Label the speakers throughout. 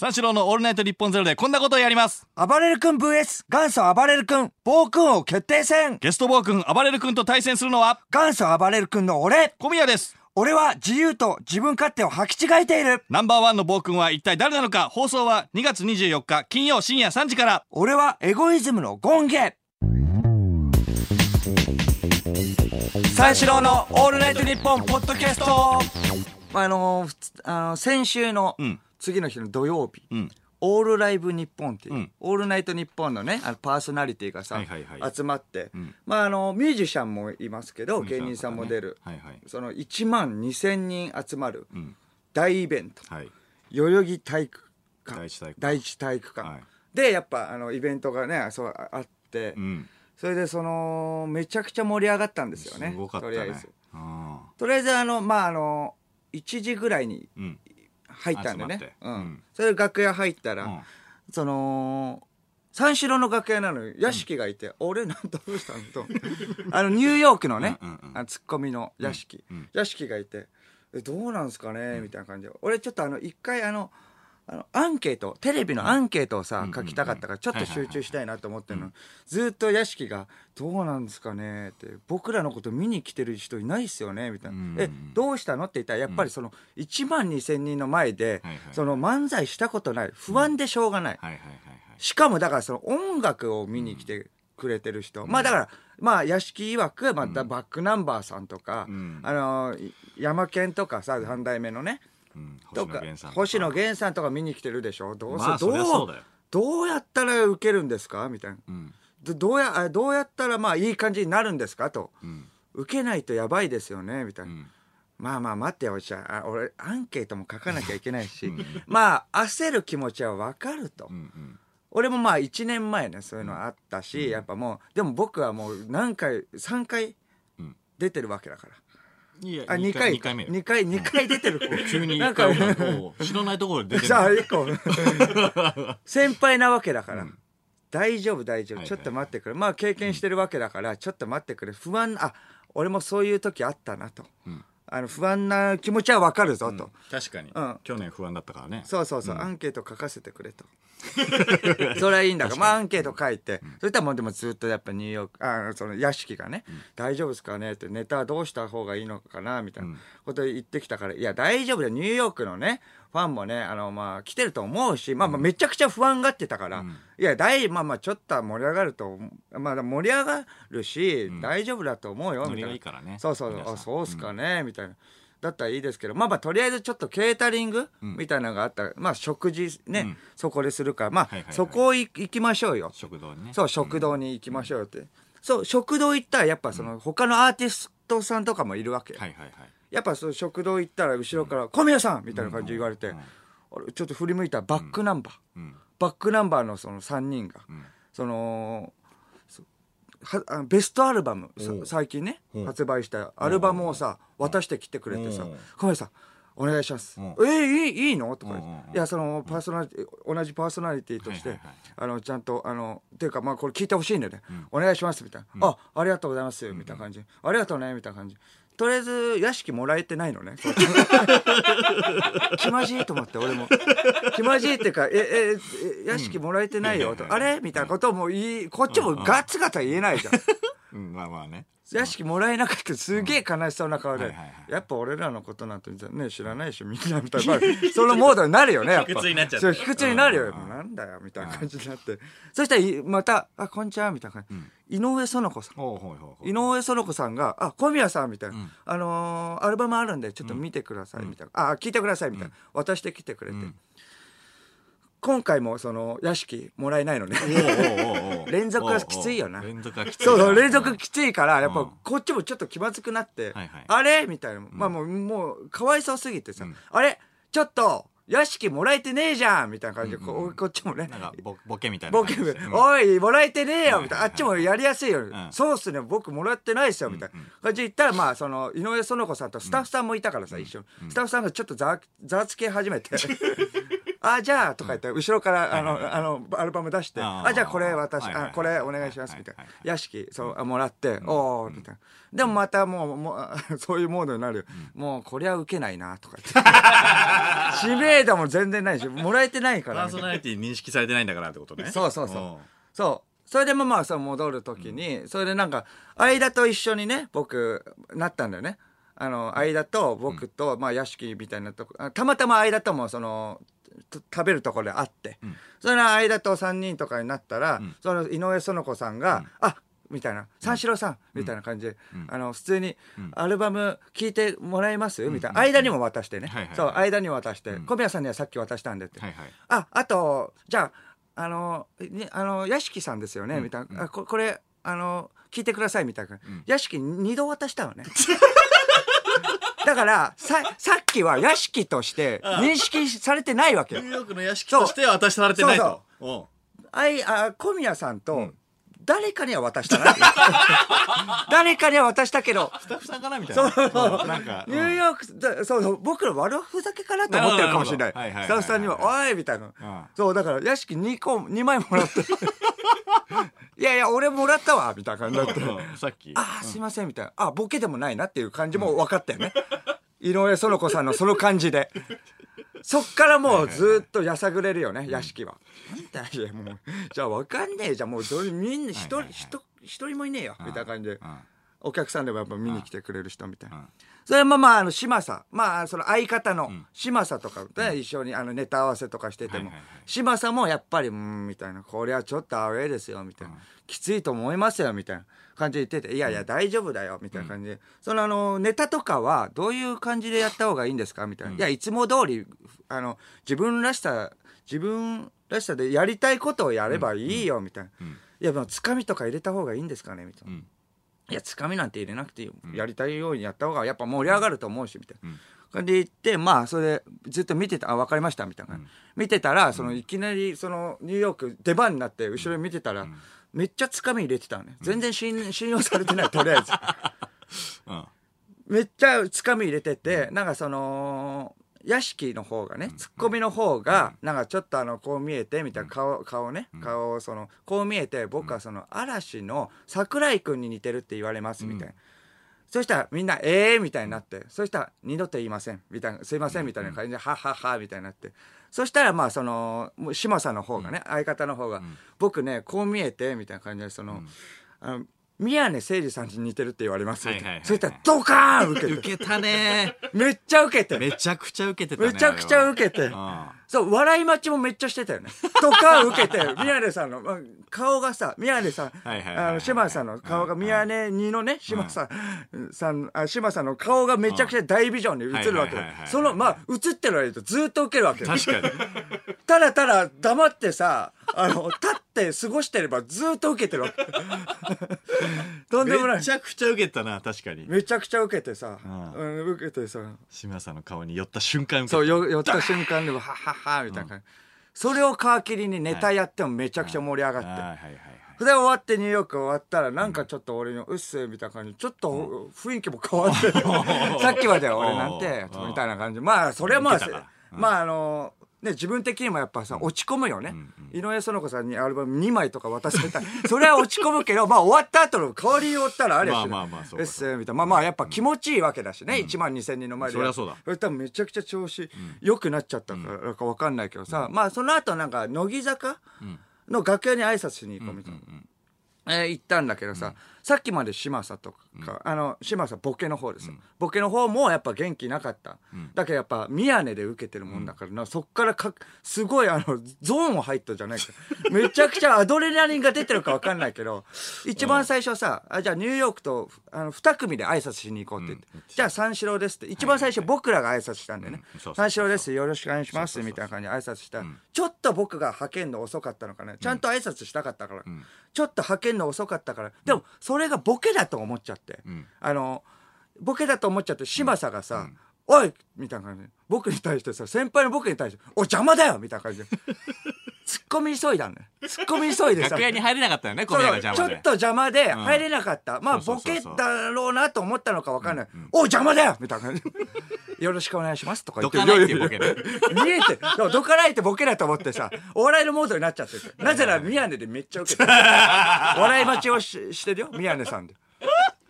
Speaker 1: 三四郎のオールナイト日本ゼロでこんなことをやります。
Speaker 2: 暴れる君 VS 元祖暴れる君暴君王決定戦。
Speaker 1: ゲスト暴君暴れる君と対戦するのは？
Speaker 2: 元祖暴れる君の俺。
Speaker 1: 小宮です。
Speaker 2: 俺は自由と自分勝手を履き違えている。
Speaker 1: ナンバーワンの暴君は一体誰なのか？放送は2月24日金曜深夜3時から。
Speaker 2: 俺はエゴイズムのゴンゲ三四郎のオールナイトニッポンポッドキャスト。あのふつあの先週の
Speaker 1: うん
Speaker 2: 次の日の土曜日、
Speaker 1: うん。
Speaker 2: オールライブニッポンっていう、
Speaker 1: うん。
Speaker 2: オールナイトニッポンのねあのパーソナリティがさ、
Speaker 1: はいはいはい。
Speaker 2: 集まって、
Speaker 1: ん。
Speaker 2: まああのミュージシャンもいますけど芸人さんも出る、
Speaker 1: はいはい。
Speaker 2: その1万2,000人集まる
Speaker 1: うん。
Speaker 2: 大イベント。
Speaker 1: はい。
Speaker 2: 代々木体育館。
Speaker 1: 第一体育
Speaker 2: 館、
Speaker 1: はい。
Speaker 2: でやっぱあのイベントがねそうああって、
Speaker 1: うん。
Speaker 2: それでそのめちゃくちゃ盛り上がったんですよね。
Speaker 1: ね。
Speaker 2: とりあえず。
Speaker 1: あ
Speaker 2: とりあえずあのまああの1時ぐらいに入ったんでね。うん、
Speaker 1: うん。
Speaker 2: それで楽屋入ったら、
Speaker 1: うん。
Speaker 2: その三四郎の楽屋なのに屋敷がいて、俺なんどうしたのと。あのニューヨークのね、
Speaker 1: うんうん
Speaker 2: ツッコミの屋敷、屋敷がいて「えどうなんすかね?」みたいな感じで。俺ちょっとあの一回あのあのアンケートテレビのアンケートをさ、
Speaker 1: うん
Speaker 2: 書きたかったからちょっと集中したいなと思ってるの、ずーっと屋敷が「どうなんですかね?」って「僕らのこと見に来てる人いないっすよね」みたいな「
Speaker 1: うん
Speaker 2: えどうしたの?」って言ったらやっぱりその1万2,000人の前で、その漫才したことない不安でしょうがない、しかもだからその音楽を見に来てくれてる人、まあだからまあ屋敷曰く、まあ、バックナンバーさんとか、
Speaker 1: うん。
Speaker 2: あのい山県とかさ三代目のね、
Speaker 1: うん
Speaker 2: とか
Speaker 1: 星野源さん
Speaker 2: 星野源さんとか見に来てるでしょ？どうせ、
Speaker 1: まあ
Speaker 2: ど
Speaker 1: そう
Speaker 2: どうやったら受けるんですか？みたいな。
Speaker 1: うん。
Speaker 2: どどうやあどうやったらまあいい感じになるんですか？と。
Speaker 1: うん。
Speaker 2: 受けないとやばいですよね？みたいうな、
Speaker 1: ん。
Speaker 2: まあまあ待ってよじゃああ俺アンケートも書かなきゃいけないし。まあ焦る気持ちは分かると、
Speaker 1: うんうん。
Speaker 2: 俺もまあ1年前ねそういうのあったし、やっぱもうでも僕はもう何回3回
Speaker 1: うん。
Speaker 2: 出てるわけだから。
Speaker 1: いや
Speaker 2: あ2回
Speaker 1: 二回目よ。
Speaker 2: 2回2回出てる
Speaker 1: 急に
Speaker 2: なんか
Speaker 1: 一回もう知らないところで出てる。
Speaker 2: さあ一個。先輩なわけだから、
Speaker 1: うん。
Speaker 2: 大丈夫大丈夫、ちょっと待ってくれ。まあ経験してるわけだから、ちょっと待ってくれ。不安あ俺もそういう時あったなと、
Speaker 1: うん。
Speaker 2: あの不安な気持ちはわかるぞと、
Speaker 1: 確かに。
Speaker 2: うん。
Speaker 1: 去年不安だったからね。
Speaker 2: そうそうそう、アンケート書かせてくれと それはいいんだから。まあアンケート書いて、そしたらもうでもずっとやっぱニューヨークあその屋敷がね、大丈夫ですかねってネタはどうした方がいいのかなみたいなこと言ってきたから、いや大丈夫だよ。ニューヨークのねファンもねあのまあ来てると思うし、まあまあめちゃくちゃ不安がってたから、いや大まあまあちょっとは盛り上がるとまあ盛り上がるし、大丈夫だと思うよみたいな。い
Speaker 1: がいからね。
Speaker 2: そうそう。
Speaker 1: 皆さん。
Speaker 2: あそうっすかね、みたいなだったらいいですけどまあまあとりあえずちょっとケータリングみたいなのがあったら、まあ食事ね、
Speaker 1: うん。
Speaker 2: そこでするか。らまあ、そこ行行きましょうよ。
Speaker 1: 食堂にね。
Speaker 2: そう食堂に行きましょうよって、そう食堂行ったらやっぱその他のアーティストさんとかもいるわけ。よ、
Speaker 1: はいはいはい。
Speaker 2: やっぱそう食堂行ったら後ろから「小宮さん!」みたいな感じで言われて、ちょっと振り向いたらバックナンバー、
Speaker 1: うん。
Speaker 2: バックナンバーのその3人が、
Speaker 1: ん。
Speaker 2: そのそはあベストアルバム最近ね
Speaker 1: うん。
Speaker 2: 発売したアルバムをさ渡してきてくれてさ
Speaker 1: うん「
Speaker 2: 小宮さんお願いします」
Speaker 1: うん。
Speaker 2: えー、いいいいの?」とかいやそのパーソナリティ同じパーソナリティとして、
Speaker 1: はいはいはい。
Speaker 2: あのちゃんとあのっていうかまあこれ聞いてほしいんでね、お願いしますみたいな、あありがとうございますみたいな感じ、ありがとうねみたいな感じとりあえず屋敷もらえてないのね。気まじいと思って俺も。気まじいっていうか「えええ屋敷もらえてないよ」と「あれ?」みたいなことをもういいこっちもガツガツ言えないじゃん
Speaker 1: うんまあまあね。
Speaker 2: 屋敷もらえなかったすげえ悲しそうな顔で、
Speaker 1: はいはいはい。
Speaker 2: やっぱ俺らのことなんてね知らないしみんなみたいなそのモードになるよねやっぱ。
Speaker 1: 卑屈になっちゃって。
Speaker 2: そう卑屈になるよ、なんだよみたいな感じになって。そしたらいまた「あこんにちは」みたいな。感じ、井上園子さん。
Speaker 1: ほうほうほうほう
Speaker 2: 井上園子さんが「あ小宮さん」みたいな、あのーアルバムあるんでちょっと見てください」みたいな「あ聞いてください」みたいな、渡してきてくれて、今回もその屋敷もらえないのね。連続はきついよな。
Speaker 1: 連続はきつい
Speaker 2: そうそう
Speaker 1: な
Speaker 2: 連続きついからやっぱ
Speaker 1: うん。
Speaker 2: こっちもちょっと気まずくなって、
Speaker 1: はいはい。
Speaker 2: あれ？みたいな、まあもうもうかわいそうすぎてさ、あれ？ちょっと屋敷もらえてねえじゃん！みたいな感じでこ,、
Speaker 1: うんうん。
Speaker 2: こっちもね。
Speaker 1: なんかボボケみたいな。
Speaker 2: ボケおいもらえてねえよ！みたいな、あっちもやりやすいよ、
Speaker 1: ん。
Speaker 2: そうっすね。僕もらってないっすよ！みたいな。感じで言ったらまあその井上園子さんとスタッフさんもいたからさ、一緒に。スタッフさんがちょっとざわざわつき始めて あ、じゃあ、とか言って、後ろから、あの、あの、アルバム出して、
Speaker 1: あ
Speaker 2: じゃあこれ私、あ、これお願いします、みたいな。屋敷、そう、あもらって、おー、みたいな。でもまたもう、もう、そういうモードになる。もう、こりゃ受けないな、とか言って。知名度も全然ないし、もらえてないから
Speaker 1: パー。ソナリティ認識されてないんだからってことね
Speaker 2: そうそうそう。そう。それでもまあ、そう戻るときに、それでなんか、間と一緒にね、僕、なったんだよね。あの、間と僕と、まあ、屋敷みたいなとこ、あたまたま間とも、その、と食べるところで会って、それの間と3人とかになったら、その井上園子さんが、あみたいな、三四郎さん、みたいな感じで、あの、普通に、アルバム聞いてもらえます、みたいな、間にも渡してね、
Speaker 1: はいはいはい。
Speaker 2: そう、間にも渡して、小宮さんにはさっき渡したんでって、
Speaker 1: はいはい。
Speaker 2: あ、あと、じゃあ、あの、にあの、屋敷さんですよね、みたいな。あここれ、あの、聞いてください、みたいな。屋敷二度渡したのね。だから、さ、さっきは屋敷として認識されてないわけよ。
Speaker 1: ニュー。ヨークの屋敷としては渡されてないと。おう
Speaker 2: あい、あ、小宮さんと、誰かには渡したな。誰かには渡したけど、
Speaker 1: スタッフさんかなみたいな。
Speaker 2: そう。
Speaker 1: うん。なんか
Speaker 2: ニューヨーク、だそうそう、僕ら悪ふざけかなと思ってるかもしれない。
Speaker 1: なるほどなるほどはいはいはいはい
Speaker 2: スタッフさんには、おいみたいな。
Speaker 1: ん。
Speaker 2: そう、だから、屋敷2個、2枚もらって。いやいや、俺もらったわみたいな感じになって。
Speaker 1: うんさっき
Speaker 2: ああ、すいません、みたいな。あ、ボケでもないなっていう感じも分かったよね。井上園子さんのその感じで。そっからもうずっとやさぐれるよね、屋敷は。なんだよ、もう。じゃあ分かんねえじゃん。もうどれ、みんな一人、一一人もいねえよ。みたいな感じで
Speaker 1: う。ん
Speaker 2: お客さんでもやっぱ見に来てくれる人みたい
Speaker 1: うん
Speaker 2: な。それもまあ、あの、嶋佐。まあ、その相方の嶋佐とかと一緒にあのネタ合わせとかしてても嶋佐もやっぱり、うーん、みたいな。これはちょっとアウェーですよ、みたいな。きついと思いますよ、みたいな感じで言ってて、いやいや、大丈夫だよ、みたいな感じで。そのあの、ネタとかはどういう感じでやった方がいいんですかみたいな。いや、いつも通り、あの、自分らしさ、自分らしさでやりたいことをやればいいよ、みたいな。いや、つかみとか入れた方がいいんですかねみたいな。
Speaker 1: うん
Speaker 2: いや、つかみなんて入れなくていいよ。やりたいようにやった方がやっぱ盛り上がると思うし、みたいな。感じで言って、まあ、それ、ずっと見てた、あ、わかりました、みたいな。見てたら、その、いきなり、その、ニューヨーク、出番になって、後ろ見てたら、めっちゃつかみ入れてたのね。全然信 信用されてない、とりあえず。
Speaker 1: うん
Speaker 2: めっちゃつかみ入れてて、なんかその、屋敷の方がね、ツッコミの方が、なんかちょっとあの、こう見えて、みたいな顔、顔ね、顔をその、こう見えて、僕はその、嵐の桜井くんに似てるって言われます、みたいな。そしたらみんな、ええー、みたいになって、そしたら二度と言いません、みたいな、すいません、みたいな感じで、はっはっは、みたいになって。そしたらまあその、もう島さんの方がね、相方の方が、僕ね、こう見えて、みたいな感じで、その、あの、宮根誠司さんに似てるって言われます、みたいな
Speaker 1: はいはいはいはい
Speaker 2: そしたらドカーン受けて。
Speaker 1: 受けたね
Speaker 2: めっちゃ受けて。
Speaker 1: めちゃくちゃ受けてたね
Speaker 2: めちゃくちゃ受けて
Speaker 1: あれ。は
Speaker 2: そう、笑い待ちもめっちゃしてたよね。とか受けて、宮根さんの、まあ顔がさ、宮根さん、島さんの顔が、宮根2のね、島さん、さん、あ島さんの顔がめちゃくちゃ大ビジョンに映るわけ。その、まあ、映ってる間とずっと受けるわけよ。
Speaker 1: 確かに。
Speaker 2: ただただ黙ってさ、あの、立って過ごしてればずっと受けてるわけ。とんでもない。
Speaker 1: め。ちゃくちゃ受けてたな確かに。
Speaker 2: めちゃくちゃ受けてさ、
Speaker 1: うん。
Speaker 2: うん、受けてさ、
Speaker 1: 志村さんの顔に寄った瞬間
Speaker 2: そう、寄った瞬間でも、はっはっは、みたいな感じ。それを皮切りにネタやってもめちゃくちゃ盛り上がって。
Speaker 1: はい。はい
Speaker 2: で終わってニューヨーク終わったら、なんかちょっと俺のうっせーみたいな感じ、ちょっと雰囲気も変わって、さっきまでは俺なんて、
Speaker 1: うん。
Speaker 2: みたいな感じ。まあ、それはまあまああの、ね、自分的にもやっぱさ、落ち込むよね。井上園子さんにアルバム2枚とか渡されたら、それは落ち込むけど、まあ終わった後の代わりに終わったらあれやし、
Speaker 1: まあまあまあそう
Speaker 2: みたいな。まあまあやっぱ気持ちいいわけだしね、1万2000人の前で。
Speaker 1: そりゃそうだ。
Speaker 2: それ多分めちゃくちゃ調子良くなっちゃったからかわかんないけどさ、まあその後なんか乃木坂の楽屋に挨拶しに行こうみたいな。えー行ったんだけどさ、さっきまで嶋佐とか、あの嶋佐ボケの方です。よ、ボケの方もやっぱ元気なかった、だけどやっぱ宮根で受けてるもんだからな、そっからかすごいあのゾーンを入ったじゃないか。めちゃくちゃアドレナリンが出てるかわかんないけど一番最初さあじゃあニューヨークとあの2組で挨拶しに行こうって言って、じゃあ三四郎ですって。一番最初僕らが挨拶したんだよね、三四郎ですよろしくお願いしますみたいな感じで挨拶した。ら、ちょっと僕が派遣の遅かったのかな。ちゃんと挨拶したかったから、ちょっと派遣の遅かったから。でもそれがボケだと思っちゃって、あのボケだと思っちゃって嶋佐がさ、おいみたいな感じで。僕に対してさ先輩の僕に対して「おい邪魔だよ!」みたいな感じで。突っ込み急いだのね突っ込み急いでさ。
Speaker 1: 楽屋に入れなかったよね
Speaker 2: ちょっと邪魔で入れなかった、まあボケだろうなと思ったのか分かんない、おい邪魔だよみたいな感じよろしくお願いしますとか言って。
Speaker 1: どかないってボケね
Speaker 2: 見えて、どかないってボケだと思ってさ、お笑いのモードになっちゃってて。なぜなら宮根でめっちゃ受けてる。笑い待ちをししてるよ、宮根さんで。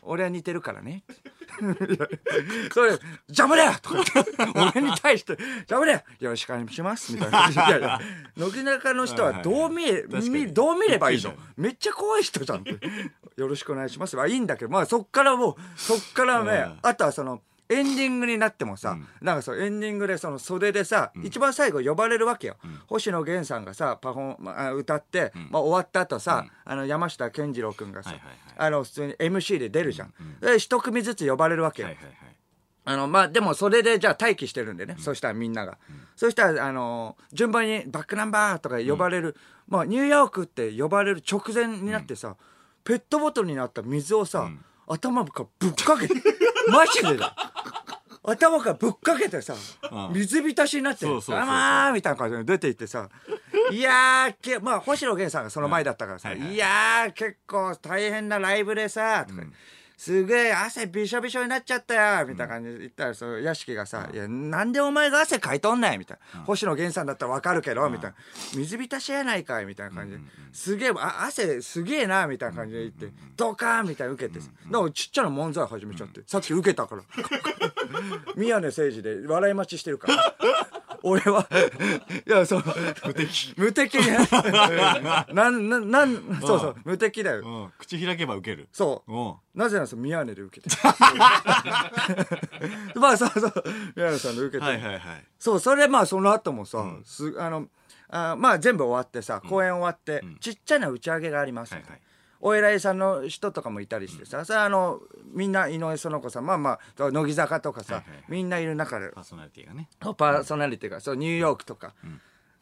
Speaker 2: 俺は似てるからね。それ、邪魔だよとか言って、俺に対して、邪魔だよよろしくお願いしますみたいな。いやいや、乃木坂の人はどう見え、どう見ればいいの？めっちゃ怖い人じゃんって。よろしくお願いします。はいいんだけど、まあそっからもう、そっからね、
Speaker 1: うん
Speaker 2: あとはその、エンディングになってもさ、なんかそうエンディングでその袖でさ、一番最後呼ばれるわけよ、星野源さんがさパフォーまあ歌って、まあ、終わった後さ、あの山下健二郎君がさ、あの普通に MC で出るじゃん、で一組ずつ呼ばれるわけよ、あの、まあ、でもそれでじゃあ待機してるんでね。そしたらみんなが。そしたら、あの、順番にバックナンバーとか呼ばれる、まあ、ニューヨークって呼ばれる直前になってさ、ペットボトルになった水をさ、頭からぶっかけて、マジでだ。頭からぶっかけてさ、
Speaker 1: うん。
Speaker 2: 水浸しになって、
Speaker 1: そうそうそうそう。
Speaker 2: あまーみたいな感じで出て行ってさ、いやーけ、まあ、星野源さんがその前だったからさ、
Speaker 1: はいはい
Speaker 2: い。やー、結構大変なライブでさ、とか、すげえ汗びしょびしょになっちゃったよ、みたいな感じで言ったら、そう、屋敷がさ、いや、なんでお前が汗かいとんねんみたいな。星野源さんだったらわかるけど、みたいな。水浸しやないかいみたいな感じで。すげえ、あ、汗すげえな、みたいな感じで言って、ドカーンみたいな受けてさ。だからちっちゃな漫才始めちゃって。さっき受けたから。宮根誠司で笑い待ちしてるから。俺は、いや、そう、無敵。無敵。ね。なん、なん、なん、そうそう、無敵だよ。
Speaker 1: うん。口開けば受ける。
Speaker 2: そう。
Speaker 1: うん。
Speaker 2: なぜなんですか宮根で受けて まあそうそう。宮根さんで受けて、
Speaker 1: はいはいはい。
Speaker 2: そうそれまあその後もさ、すあのあまあ全部終わってさ公演終わって、ちっちゃな打ち上げがあります、
Speaker 1: はいはい
Speaker 2: お偉いさんの人とかもいたりしてさ、それはあのみんな井上園子さんまあまあ乃木坂とかさ、
Speaker 1: はいはいはい。
Speaker 2: みんないる中で。
Speaker 1: パーソナリティがね。
Speaker 2: パーソナリティがそうニューヨークとか、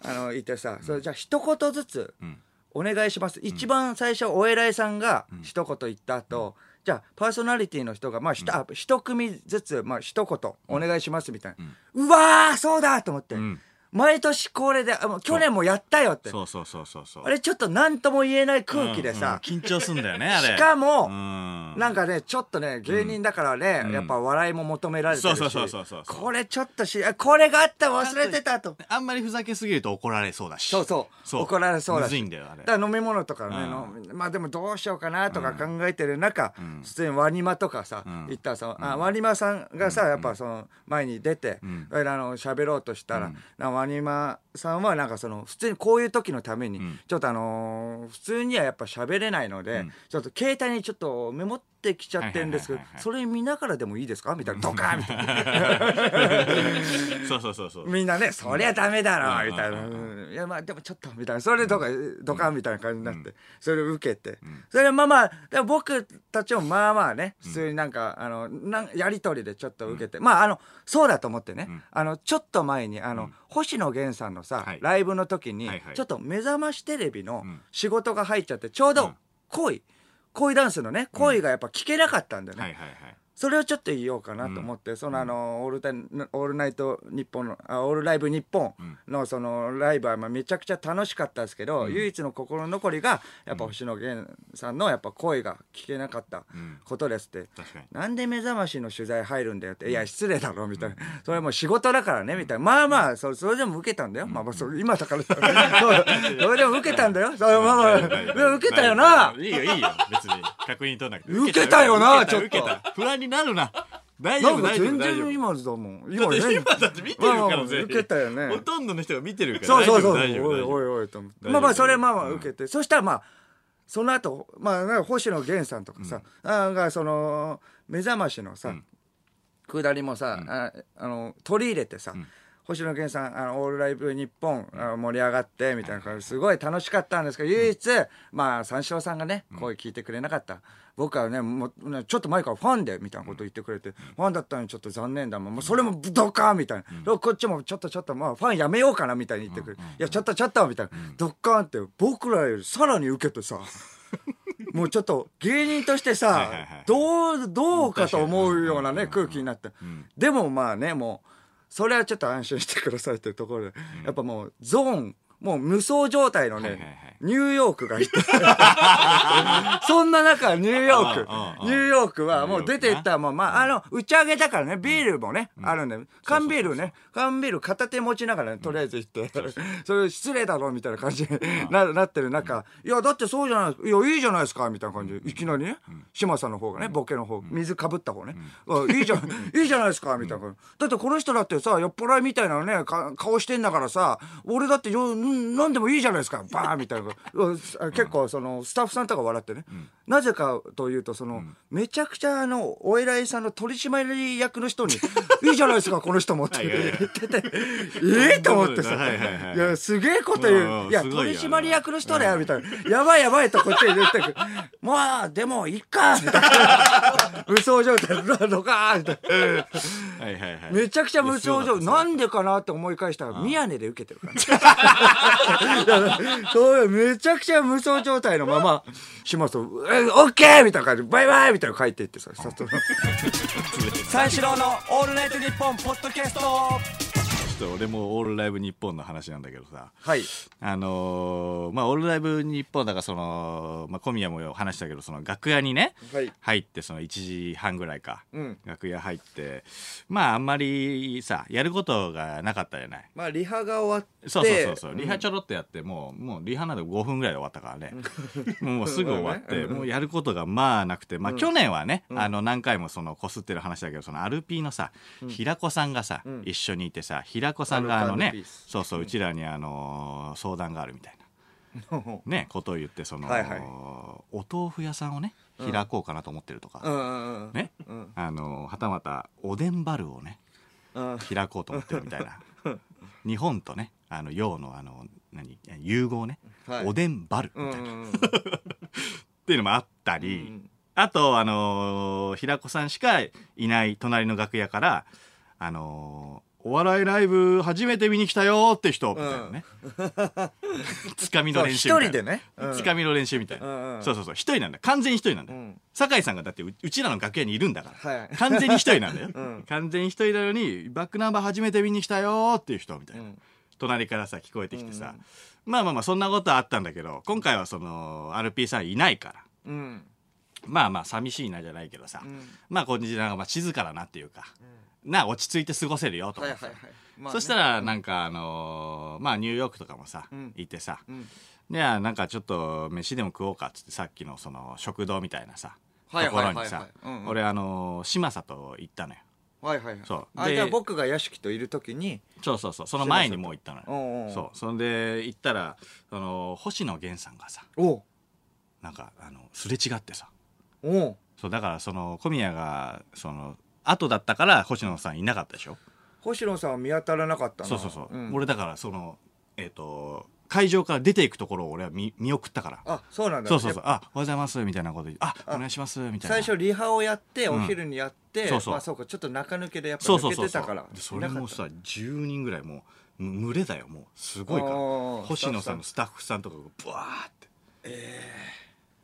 Speaker 2: あのいてさ、それじゃあ一言ずつ
Speaker 1: ん。
Speaker 2: お願いします、一番最初お偉いさんが一言言った後、じゃあパーソナリティの人がまあひとあ一組ずつまあ一言お願いしますみたいな、うわーそうだと思って、
Speaker 1: ん
Speaker 2: 毎年恒例であもう去年もやったよって。
Speaker 1: そう。そうそうそうそう。
Speaker 2: あれちょっと何とも言えない空気でさ、
Speaker 1: うんうん。緊張すんだよね あれ。
Speaker 2: しかも
Speaker 1: うん。
Speaker 2: なんかね、ちょっとね、芸人だからね、やっぱ笑いも求められてるし。
Speaker 1: そうそうそうそうそう
Speaker 2: これちょっとし、あこれがあった忘れてたと。
Speaker 1: あんまりふざけすぎると怒られそうだし。
Speaker 2: そうそう。怒られそうだし。
Speaker 1: むずいんだよあれ。
Speaker 2: だから飲み物とかね、のまあでもどうしようかなとか考えてる中、普通にワニマとかさ、
Speaker 1: ん。
Speaker 2: 行ったらさ、あワニマさんがさ、やっぱその前に出て、
Speaker 1: ん。
Speaker 2: あの喋ろうとしたら、なワニマさんはなんかその普通にこういう時のために、ちょっとあのー普通にはやっぱ喋れないので、ちょっと携帯にちょっとメモってきちゃってるんですけどそれ見ながらでもいいですか？みたいな。ドカーン！みたいな。
Speaker 1: そうそうそうそう。
Speaker 2: みんなねそりゃダメだろ！
Speaker 1: うん。
Speaker 2: みたいな。うん。いやまあでもちょっとみたいな。それとかドカンみたいな感じになってそれを受けて。それまあまあでも僕たちもまあまあね普通になんかあのなんやり取りでちょっと受けて。まああのそうだと思ってね。あのちょっと前にあの星野源さんのさ
Speaker 1: はい。
Speaker 2: ライブの時にちょっと目覚ましテレビの
Speaker 1: ん。
Speaker 2: 仕事が入っちゃってちょうど恋恋ダンスのね恋がやっぱ聞けなかったんだよね。
Speaker 1: はいはいはい。
Speaker 2: それをちょっと言おうかなと思って、そのあの、オールタイオールナイト日本の、あオールライブ日本のそのライブはまあめちゃくちゃ楽しかったですけど、唯一の心残りが、やっぱ星野源さんのやっぱ声が聞けなかったことですって。なんで目覚ましの取材入るんだよって、いや、失礼だろ、みたいな。それはもう仕事だからね、みたいな。まあまあ、そそれでも受けたんだよ。まあまあ、それ今だから。それでも受けたんだよ。それまあまあ、受けたよな。
Speaker 1: いいよいいよ。別に確認取らなくて。
Speaker 2: 受けたよなちょっと。
Speaker 1: 不安になるな。大丈夫大丈夫
Speaker 2: 全
Speaker 1: 大丈夫。
Speaker 2: 然今だもん。
Speaker 1: だって
Speaker 2: ね
Speaker 1: 今だって見てる
Speaker 2: まあまあ
Speaker 1: から全員
Speaker 2: 受けたよね。
Speaker 1: ほとんどの人が見てるから
Speaker 2: そうそうそう。お
Speaker 1: 大丈夫大丈夫
Speaker 2: いおいおいとまあまあ、それまあまあ
Speaker 1: うん
Speaker 2: 受けて。そしたらまあ、その後、まあなんか星野源さんとかさ、あがその、目覚ましのさ、下りもさ、ああの、取り入れてさ、星野源さん、あの、オールライブ日本、あ盛り上がって、みたいな感じすごい楽しかったんですけど、唯一、まあ、三四郎さんがね、声聞いてくれなかった。僕はね、もうねちょっと前からファンで、みたいなこと言ってくれて、ファンだったのにちょっと残念だもん。もうそれもドカーンみたいな。こっちもちょっとちょっと、まあ、ファンやめようかな、みたいに言ってくれて。いや、ちょっとちょっと、みたいな。ドッカーンって、僕らよりさらに受けてさ、もうちょっと芸人としてさ
Speaker 1: い、
Speaker 2: どう、どうかと思うようなね、空気になって。でもまあね、もう、それはちょっと安心してくださいっていうところで、やっぱもうゾーン、もう無双状態の
Speaker 1: はいはいは
Speaker 2: ねニューヨークがいて。そんな中、ニューヨーク。
Speaker 1: うんうんう。ん
Speaker 2: ニューヨークはもう出て行ったらもう、まあ、あの、打ち上げだからね、ビールもね、あるんで、缶ビールね、缶ビール片手持ちながらね、とりあえず行って、それ失礼だろ、みたいな感じにななってる中、いや、だってそうじゃないいや、いいじゃないですか、みたいな感じ。で、いきなりね、島さんの方がね、ボケの方、水かぶった方ね、あいいじゃん、いいじゃないですか、みたいな感じ。だってこの人だってさ、酔っ払いみたいなね、か顔してんだからさ、俺だってよ、んなんでもいいじゃないですか、バーンみたいな。結構、その、スタッフさんとか笑ってね。なぜかというと、その、めちゃくちゃ、あの、お偉いさんの取締役の人に、いいじゃないですか、この人もって 言ってて、ええと思ってさ、
Speaker 1: はいはいはい
Speaker 2: いや、すげえこと言
Speaker 1: うん
Speaker 2: う。いや、取締役の人だよ、みたいな。やばいやばいとこっちに言ってくる。まあ、でも、いっか、みたいな。無双状態、ドカーンみたいな。
Speaker 1: はいはいはい
Speaker 2: めちゃくちゃ無双状態。なんでかなって思い返したら、宮根で受けてるから。そういう、めちゃくちゃ無双状態のまま、しますと、え、オッケー！みたいな感じ、バイバイ！みたいなの書いてってさ、
Speaker 1: 三四郎のオールナイトニッポンポッドキャスト。ょっと俺もオールライブニッポンの話なんだけどさ。
Speaker 2: はい。
Speaker 1: あのーまあオールライブニッポンだからその、まあ、小宮も話したけどその楽屋にね、
Speaker 2: はい。
Speaker 1: 入ってその1時半ぐらいか、
Speaker 2: うん。
Speaker 1: 楽屋入ってまああんまりさやることがなかったじゃない？
Speaker 2: まあ、リハが終わって。
Speaker 1: そうそうそうそう、リハ
Speaker 2: ょ
Speaker 1: ちょろっとやってもうもうリハなんて5分ぐらいで終わったからね。もうすぐ終わって
Speaker 2: うん。
Speaker 1: もうやることがまあなくてまあ去年はね、あの何回もそのこすってる話だけどそのアルピーのさ、平子さんがさ、
Speaker 2: ん。
Speaker 1: 一緒にいてさ平子さんがあのねそうそううちらにあの相談があるみたいな。ねことを言ってその、
Speaker 2: はいはい。
Speaker 1: お豆腐屋さんをね開こうかなと思ってるとか。ね、
Speaker 2: うん。
Speaker 1: あのはたまたおでんバルをね
Speaker 2: うん。
Speaker 1: 開こうと思ってるみたいな。日本とねあの洋のあの何融合ね、
Speaker 2: はい。
Speaker 1: おでんバルみたいな、っ。ていうのもあったり、
Speaker 2: うん。
Speaker 1: あとあのー平子さんしかいない隣の楽屋からあのーお笑いライブ初めて見に来たよって人。みたいなね、つかみの練習みたいな。
Speaker 2: 人でね。うん。
Speaker 1: つかみの練習みたいな、そうそうそう。一人なんだ完全に一人なんだよ、
Speaker 2: うん。
Speaker 1: 酒井さんがだってううちらの楽屋にいるんだから、
Speaker 2: はい。
Speaker 1: 完全に一人なんだよ、
Speaker 2: うん。
Speaker 1: 完全に一人なのにバックナンバー初めて見に来たよっていう人みたいな、
Speaker 2: うん。
Speaker 1: 隣からさ聞こえてきてさ、まあまあまあそんなことはあったんだけど今回はその RP さんいないから。
Speaker 2: うん。
Speaker 1: まあまあ寂しいなじゃないけどさ、
Speaker 2: うん。
Speaker 1: まあこんにちは。まあ静かだなっていうか、な落ち着いて過ごせるよと思ってさ、
Speaker 2: はいはいはい。まあね。
Speaker 1: そしたらなんかあのーまあニューヨークとかもさ、
Speaker 2: うん。
Speaker 1: いてさ、
Speaker 2: うん。
Speaker 1: であなんかちょっと飯でも食おうかっつってさっきのその食堂みたいなさ、
Speaker 2: はい
Speaker 1: ところにさ
Speaker 2: いうんうん。
Speaker 1: 俺あのー嶋佐と行ったのよ。
Speaker 2: はいはいはい。
Speaker 1: そう。
Speaker 2: あ、
Speaker 1: で
Speaker 2: じゃあ僕が屋敷といるときに、
Speaker 1: そうそうそう。その前にもう行ったのよ。
Speaker 2: おうおう
Speaker 1: そう。そんで行ったらその星野源さんがさ
Speaker 2: おう。
Speaker 1: なんかあのすれ違ってさ。
Speaker 2: おう。
Speaker 1: そうだからその小宮がその後だったから星野さんいなかったでしょ？
Speaker 2: 星野さんは見当たらなかったな。
Speaker 1: そうそうそう、
Speaker 2: ん。
Speaker 1: 俺だからそのえっ、と会場から出ていくところを俺は見見送ったから。
Speaker 2: あ、そうなんだ。
Speaker 1: そうそうそう「
Speaker 2: やっ
Speaker 1: あおはようございます」みたいなこと言って「あお願いします」みたいな。
Speaker 2: 最初リハをやって、
Speaker 1: うん。
Speaker 2: お昼にやって、
Speaker 1: そうそう。
Speaker 2: まあそうか、ちょっと中抜けでやっぱ
Speaker 1: そうそう
Speaker 2: 抜け
Speaker 1: そう。そう
Speaker 2: てたから。
Speaker 1: でそれもさ
Speaker 2: いなかっ
Speaker 1: 10人ぐらいもうむ群れだよもう。すごいから。星野さんのスタッフさん。とかがブワーって。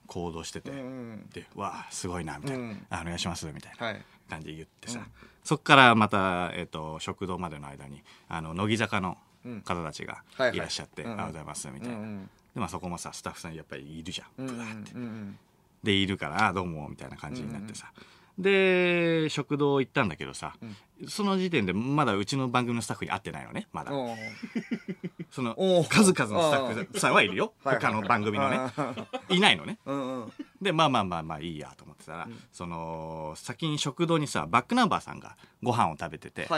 Speaker 1: 行動してて、
Speaker 2: うん
Speaker 1: で「わあすごいな」みたいな、
Speaker 2: うん。
Speaker 1: あ「お願いします」みたいな。
Speaker 2: はい。
Speaker 1: 感じで言ってさ、
Speaker 2: うん。
Speaker 1: そっからまた、えっと食堂までの間にあの乃木坂の方たちが
Speaker 2: はい
Speaker 1: らっしゃって「
Speaker 2: うん
Speaker 1: ありがとうございます」みたいな、
Speaker 2: うん
Speaker 1: でまあそこもさスタッフさんやっぱりいるじゃん、
Speaker 2: うんうん
Speaker 1: ブワーって。
Speaker 2: うんうん。
Speaker 1: でいるから「あどうも」みたいな感じになってさ、で食堂行ったんだけどさ、その時点でまだうちの番組のスタッフに会ってないのねまだ。その数々のスタッフさんはいるよ
Speaker 2: はい
Speaker 1: 他の番組のねいないのね。でまあまあまあまあいいやと思ってたら、その先に食堂にさバックナンバーさんがご飯を食べてて。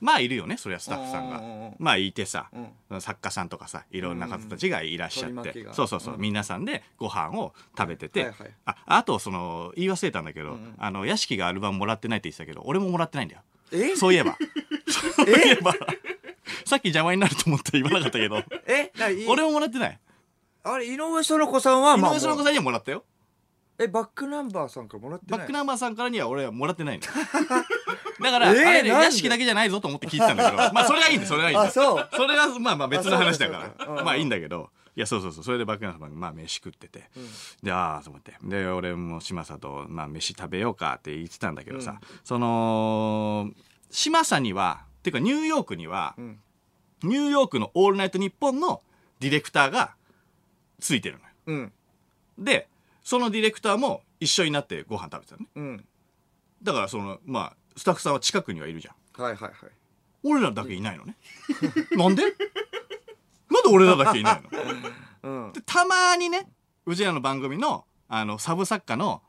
Speaker 1: まあいるよねそりゃスタッフさんが。まあいてさ、
Speaker 2: う
Speaker 1: 作家さんとかさいろんな方たちがいらっしゃって、そうそうそう、皆さんでご飯を食べてて、ああとその言い忘れたんだけど、
Speaker 2: ん。
Speaker 1: あの屋敷がアルバムもらってないって言ってたけど俺ももらってないんだよ
Speaker 2: え？
Speaker 1: そういえば。そういえば。さっき邪魔になると思って言わなかったけど。
Speaker 2: え？ない？
Speaker 1: 俺ももらってない。
Speaker 2: あれ、井上園子さんは、
Speaker 1: 井
Speaker 2: まあ
Speaker 1: 上園子さんにはもらったよ。
Speaker 2: え、バックナンバーさんからもらってない？
Speaker 1: バックナンバーさんからには俺はもらってないの だから、
Speaker 2: えー
Speaker 1: あれね
Speaker 2: なんで？
Speaker 1: 屋敷だけじゃないぞと思って聞いてたんだけど。まあそれはいいんだそれはいいんだ
Speaker 2: あそう。
Speaker 1: それはまあまあ別の話だか
Speaker 2: ら。うん
Speaker 1: まあいいんだけどいやそうそうそう。それでバックナンバーがまあ飯食ってて、でああと思って。で俺も嶋佐と、まあ、飯食べようかって言ってたんだけどさ、その嶋佐にはっていうかニューヨークには、
Speaker 2: ん。
Speaker 1: ニューヨークの「オールナイトニッポン」のディレクターがついてるのよ。
Speaker 2: うん。
Speaker 1: で、そのディレクターも一緒になってご飯食べてたのね。
Speaker 2: うん。
Speaker 1: だからその、まあ、スタッフさんは近くにはいるじゃん。
Speaker 2: はいはいはい。
Speaker 1: 俺らだけいないのね。なんで？なんで俺らだけいないの？
Speaker 2: うん。
Speaker 1: でたまにねうちらの番組のあのサブ作家の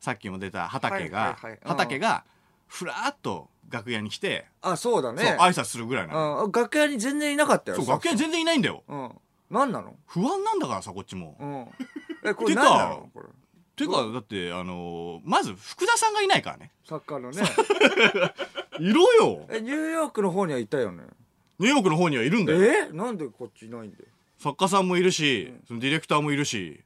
Speaker 1: さっきも出た畑が、畑がふらーっと楽屋に来て、
Speaker 2: あそうだね。
Speaker 1: 挨拶するぐらいなの、
Speaker 2: うん。楽屋に全然いなかったよ
Speaker 1: そう楽屋に全然いないんだよ。
Speaker 2: うん。何なの？
Speaker 1: 不安なんだからさこっちも、
Speaker 2: うん。えこれ
Speaker 1: てか
Speaker 2: 何なの？これ。
Speaker 1: ていう？かだってあのーまず福田さんがいないからね。
Speaker 2: 作家のね。
Speaker 1: いろよ。
Speaker 2: えニューヨークの方にはいたよね
Speaker 1: ニューヨークの方にはいるんだよ。
Speaker 2: え？なんでこっちいないんだよ。
Speaker 1: 作家さんもいるし、そのディレクターもいるし。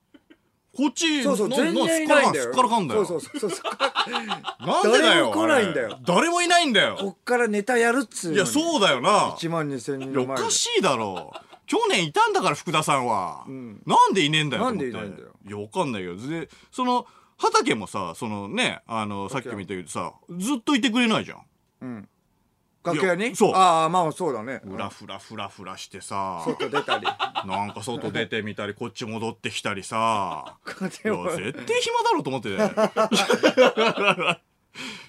Speaker 1: こっち
Speaker 2: そうそう
Speaker 1: な
Speaker 2: 全然いないんだよ。
Speaker 1: すっからかんだよ。
Speaker 2: そうそうそうそう
Speaker 1: なんでだよ
Speaker 2: 誰も来ないんだよ。
Speaker 1: 誰もいないんだ
Speaker 2: こ
Speaker 1: よ
Speaker 2: っからネタやるっつう
Speaker 1: いやそうだよな。
Speaker 2: 1万2000人
Speaker 1: いやお
Speaker 2: の前で
Speaker 1: かしいだろ。去年いたんだから福田さんは、
Speaker 2: ん。
Speaker 1: なんでいねえんだよ
Speaker 2: なんでいないんだよ。
Speaker 1: いやわかんないけどでその畑もさそのねあのさっきも言ったけどさずっといてくれないじゃん。
Speaker 2: うん楽屋に？
Speaker 1: そう。
Speaker 2: ああまあそうだね。
Speaker 1: ふらふらふらふらしてさ。
Speaker 2: 外出たり。
Speaker 1: なんか外出てみたりこっち戻ってきたりさ。絶対暇だろうと思って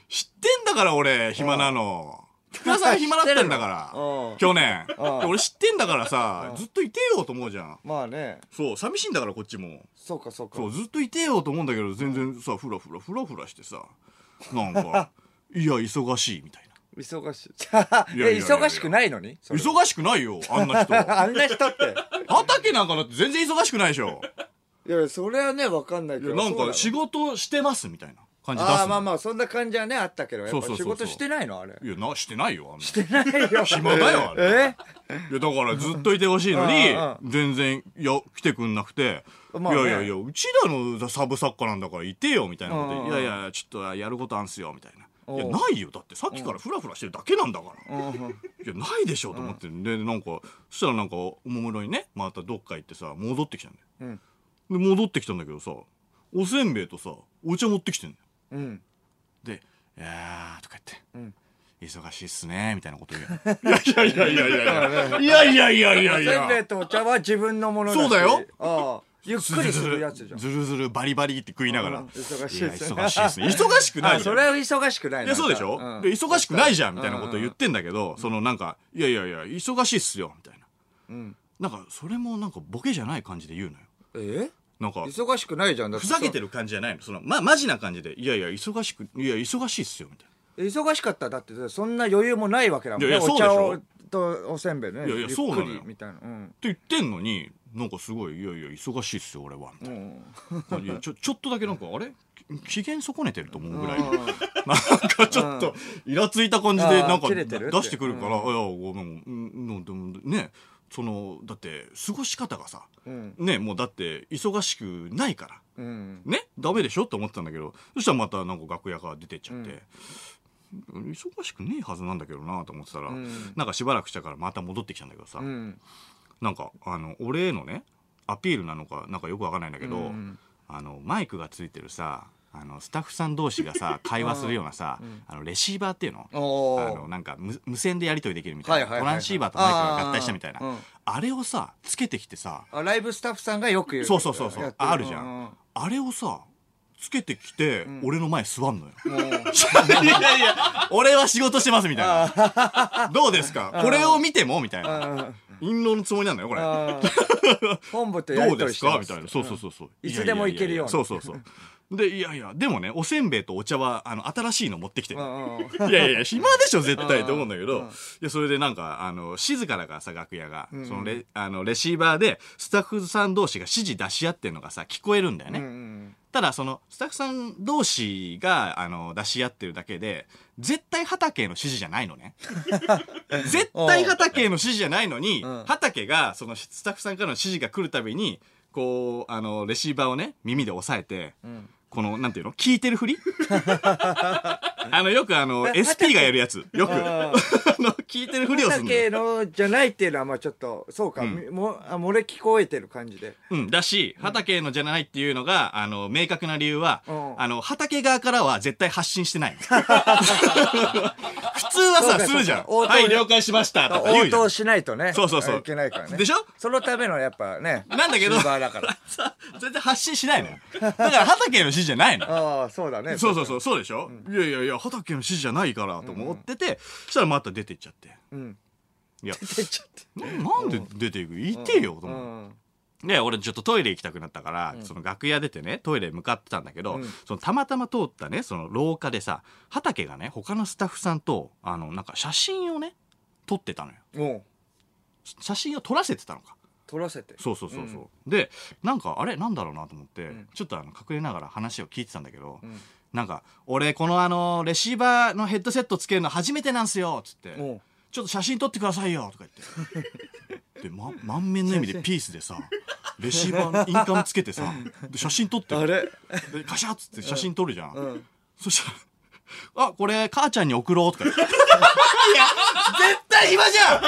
Speaker 1: 知ってんだから俺暇なの。福田さん暇だったんだから。
Speaker 2: うん。
Speaker 1: 去年俺知ってんだからさずっといてよと思うじゃん。
Speaker 2: まあね。
Speaker 1: そう寂しいんだからこっちも。
Speaker 2: そうかそうか。
Speaker 1: そうずっといてよと思うんだけど全然さふらふらふらふらしてさ。なんか いや忙しいみたい
Speaker 2: 忙しい。
Speaker 1: いやいやいやいや。
Speaker 2: え忙しくないのに？
Speaker 1: 忙しくないよあんな人。
Speaker 2: あんな人って。
Speaker 1: 畑なんかだって全然忙しくないでしょ。
Speaker 2: いやそれはね分かんないけど。
Speaker 1: なんか仕事してますみたいな感じ出すの
Speaker 2: ああまあまあそんな感じはねあったけどやっぱ仕事してないの？あれ。
Speaker 1: いやなしてないよあんな
Speaker 2: してないよ。
Speaker 1: 暇だよあれ。
Speaker 2: え？
Speaker 1: いやだからずっといてほしいのに
Speaker 2: うん
Speaker 1: 全然いや来てくんなくて、
Speaker 2: まあね。
Speaker 1: いやいやいやうちらのサブ作家なんだからいてよみたいなことで、
Speaker 2: うん。
Speaker 1: いやいやちょっとやることあんすよみたいな。いやないよ。だってさっきからフラフラしてるだけなんだから、いやないでしょと思って、でなんかそしたらなんかおもむろにねまたどっか行ってさ戻ってきたんだよ。
Speaker 2: うん。
Speaker 1: で戻ってきたんだけどさおせんべいとさお茶持ってきてんだよ。
Speaker 2: うん。
Speaker 1: で「いやー」とか言って、
Speaker 2: うん
Speaker 1: 忙しいっすね」みたいなこと言う。いやいやいやいやいや。いやいやいやいやいや。
Speaker 2: せんべいとお茶は自分のものだし。
Speaker 1: そうだよ。
Speaker 2: ああゆっくりするやつじゃん。
Speaker 1: ずるずるバリバリって食いながら、
Speaker 2: うん忙しい
Speaker 1: いや
Speaker 2: っすね
Speaker 1: 忙しいっすね。忙しくないじゃ
Speaker 2: それは忙しくない
Speaker 1: いやそうでしょ、
Speaker 2: うん
Speaker 1: で忙しくないじゃんみたいなこと
Speaker 2: うん
Speaker 1: 言ってんだけど、そのなんか「いやいやいや忙しいっすよ」みたいな。
Speaker 2: うん。
Speaker 1: なんかそれもなんかボケじゃない感じで言うのよ。
Speaker 2: え？
Speaker 1: なんか
Speaker 2: 忙しくないじゃん。だって
Speaker 1: ふざけてる感じじゃないの。そのまマジな感じで「いやいや忙しくいや忙しいっすよ」みたい
Speaker 2: 忙しかったらだってそんな余裕もないわけだもんね。
Speaker 1: いやいや
Speaker 2: お茶
Speaker 1: そう
Speaker 2: をとおせんべいね。
Speaker 1: いやいや
Speaker 2: ゆっ
Speaker 1: そうなのよ。
Speaker 2: みたいな。うん。
Speaker 1: って言ってんのになんかすごい「いやいや忙しいっすよ俺は」みたい
Speaker 2: うん。
Speaker 1: な感じでちょちょっとだけなんかあれ？機嫌損ねてると思うぐらい
Speaker 2: うん。
Speaker 1: なんかちょっとイラついた感じでなんか出してくるから「
Speaker 2: う
Speaker 1: いやごめんうんでもねそのだって過ごし方がさ
Speaker 2: うん。
Speaker 1: ねもうだって忙しくないから
Speaker 2: うん。
Speaker 1: ねダメでしょって思ってたんだけどそしたらまたなんか楽屋から出てっちゃって、忙しくねえはずなんだけどなと思ってたら、
Speaker 2: うん。
Speaker 1: なんかしばらくしたからまた戻ってきたんだけどさ、
Speaker 2: うん
Speaker 1: なんかあの俺へのねアピールなのかなんかよくわかんないんだけど、
Speaker 2: うん
Speaker 1: あのマイクがついてるさあのスタッフさん同士がさ 会話するようなさ、あのレシーバーっていうの？あのなんか無無線でやり取りできるみたいな、トランシーバーとマイクが合体したみたいな。
Speaker 2: あ
Speaker 1: れをさつけてきてさ
Speaker 2: あライブスタッフさんがよく言う
Speaker 1: そうそうそう。そうあるじゃん。あれをさつけてきて、俺の前座んのよ。いやいや俺は仕事してますみたいな。どうですか？これを見てもみたいな。陰謀のつもりなんだよこれ。
Speaker 2: 本部とやり
Speaker 1: どうで
Speaker 2: す
Speaker 1: すか？みたいな。そうそうそうそう。
Speaker 2: いつでもいけるように。
Speaker 1: そうそうそう。でいやいやでもねおせんべいとお茶はあの新しいの持ってきてる。いやいや暇でしょ絶対と思うんだけど、
Speaker 2: うん
Speaker 1: いやそれでなんかあの静かだからさ楽屋が、そのレあのレシーバーでスタッフさん同士が指示出し合ってるのがさ聞こえるんだよね、ただそのスタッフさん同士があの出し合ってるだけで絶対畑への指示じゃないのね。絶対畑への指示じゃないのに、
Speaker 2: うん。
Speaker 1: 畑がそのスタッフさんからの指示が来るたびにこうあのレシーバーをね耳で押さえて、
Speaker 2: ん。
Speaker 1: このなんていうの？聞いてるふり？あの、よくあの、
Speaker 2: え
Speaker 1: SP がやるやつ。よく。の、聞いてるふりをする。
Speaker 2: 畑のじゃないっていうのはまあちょっとそうか、みもあ漏れ聞こえてる感じで
Speaker 1: うん。だし、畑のじゃないっていうのが、あの、明確な理由は
Speaker 2: う、ん
Speaker 1: あの、畑側からは絶対発信してない。普通はさ、
Speaker 2: そうか
Speaker 1: するじゃん。
Speaker 2: そうか応答
Speaker 1: はい、了解しました。とか言うじゃん
Speaker 2: 応答。しないとね
Speaker 1: そうそうそう
Speaker 2: いけないからね
Speaker 1: でしょ？
Speaker 2: そのためのやっぱね
Speaker 1: なんだけど、
Speaker 2: シルバーだから
Speaker 1: さ全然発信しないのよ。だから畑の指示じゃないの。
Speaker 2: ああそうだね
Speaker 1: そうそうそう、そうでしょ、いやいやいや、畑の指示じゃないからと思ってて、そしたらまた出てっちゃって。
Speaker 2: うん。
Speaker 1: いや、
Speaker 2: 出ちゃって。
Speaker 1: な なんで出ていく？いてよ、と
Speaker 2: う
Speaker 1: 思って。
Speaker 2: ん。
Speaker 1: で、俺ちょっとトイレ行きたくなったから、その楽屋出てね、トイレ向かってたんだけど、
Speaker 2: うん。
Speaker 1: そのたまたま通ったね、その廊下でさ、畑がね、他のスタッフさんと、あの、なんか写真をね、撮ってたのよ。写真を撮らせてたのか。
Speaker 2: 撮らせて。
Speaker 1: そうそうそうそう。で、なんか、あれなんだろうなと思って、
Speaker 2: ん。
Speaker 1: ちょっとあの、隠れながら話を聞いてたんだけど、
Speaker 2: ん
Speaker 1: なんか、俺、このあの、レシーバーのヘッドセットつけるの初めてなんすよつって、ちょっと写真撮ってくださいよとか言って。で、ま、満面の笑みでピースでさ、レシーバーのインカムつけてさ、で写真撮って。
Speaker 2: あれ？
Speaker 1: で、カシャッつって写真撮るじゃん。
Speaker 2: うん。
Speaker 1: そしたら、あ、これ、母ちゃんに送ろうとか言って。いや、絶対暇じゃん！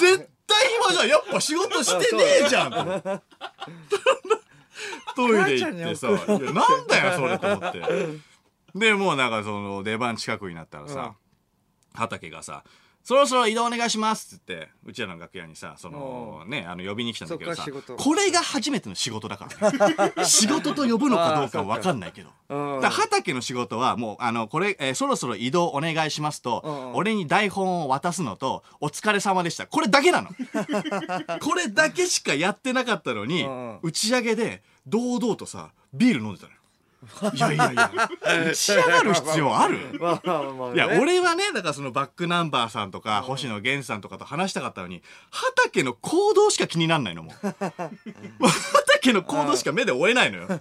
Speaker 1: 絶対暇じゃん。やっぱ仕事してねえじゃん トイレ行ってさ、いや、なんだよ、それと思って。で、もうなんかその、出番近くになったらさ、畑がさ、そろそろ移動お願いしますって言って、うちらの楽屋にさ、そのね、あの、呼びに来たんだけどさ
Speaker 2: そっか仕事、
Speaker 1: これが初めての仕事だからね。仕事と呼ぶのかどうかはわかんないけど。
Speaker 2: うん
Speaker 1: だから畑の仕事はもう、あの、これ、えーそろそろ移動お願いしますと、
Speaker 2: うん
Speaker 1: 俺に台本を渡すのと、お疲れ様でした。これだけなの。これだけしかやってなかったのに、
Speaker 2: うん
Speaker 1: 打ち上げで堂々とさ、ビール飲んでたのよ。いやいやいや、打ち上がる必要ある
Speaker 2: まあまあまあね
Speaker 1: いや、俺はね、だからそのバックナンバーさんとか、星野源さんとかと話したかったのに、畑の行動しか気になんないのもう。も畑の行動しか目で追えないのよ。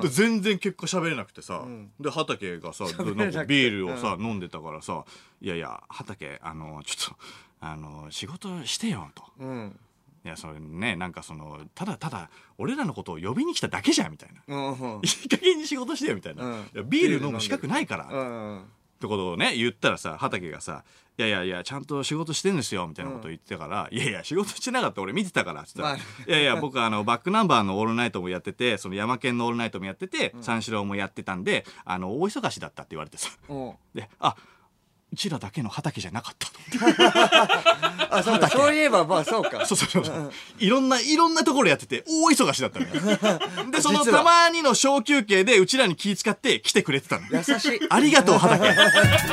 Speaker 1: で全然結果喋れなくてさ、で、畑がさ、
Speaker 2: な
Speaker 1: んかビールをさ、飲んでたからさ、いや。いや、畑、あの、ちょっと、あの、仕事してよ、と。
Speaker 2: うん
Speaker 1: いや、それね、なんかその、ただただ、俺らのことを呼びに来ただけじゃん、みたいな。
Speaker 2: うん
Speaker 1: いい加減に仕事してよ、みたいな。
Speaker 2: うん。
Speaker 1: いやビール飲む資格ないから。
Speaker 2: うん
Speaker 1: ってことをね、言ったらさ、畑がさ、いやいやいや、ちゃんと仕事してんですよ、みたいなことを言ってたから、いやいや、仕事してなかった俺見てたから、つったら、
Speaker 2: まあ
Speaker 1: いやいや、僕あの、バックナンバーのオールナイトもやってて、その山県のオールナイトもやってて、三四郎もやってたんで、あの、大忙しだったって言われてさ、
Speaker 2: う。ん
Speaker 1: で、あ、うちらだけの畑じゃなかった。
Speaker 2: あそうかそういえばまあそうか
Speaker 1: そうそうそうそう。いろんな、いろんなところやってて、大忙しだったのよ。で、そのたまにの小休憩で、うちらに気遣って来てくれてたの。
Speaker 2: 優しい
Speaker 1: ありがとう、畑。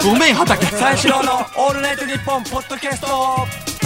Speaker 1: ごめん、畑。
Speaker 2: 三四郎の「オールナイトニッポン」ポッドキャスト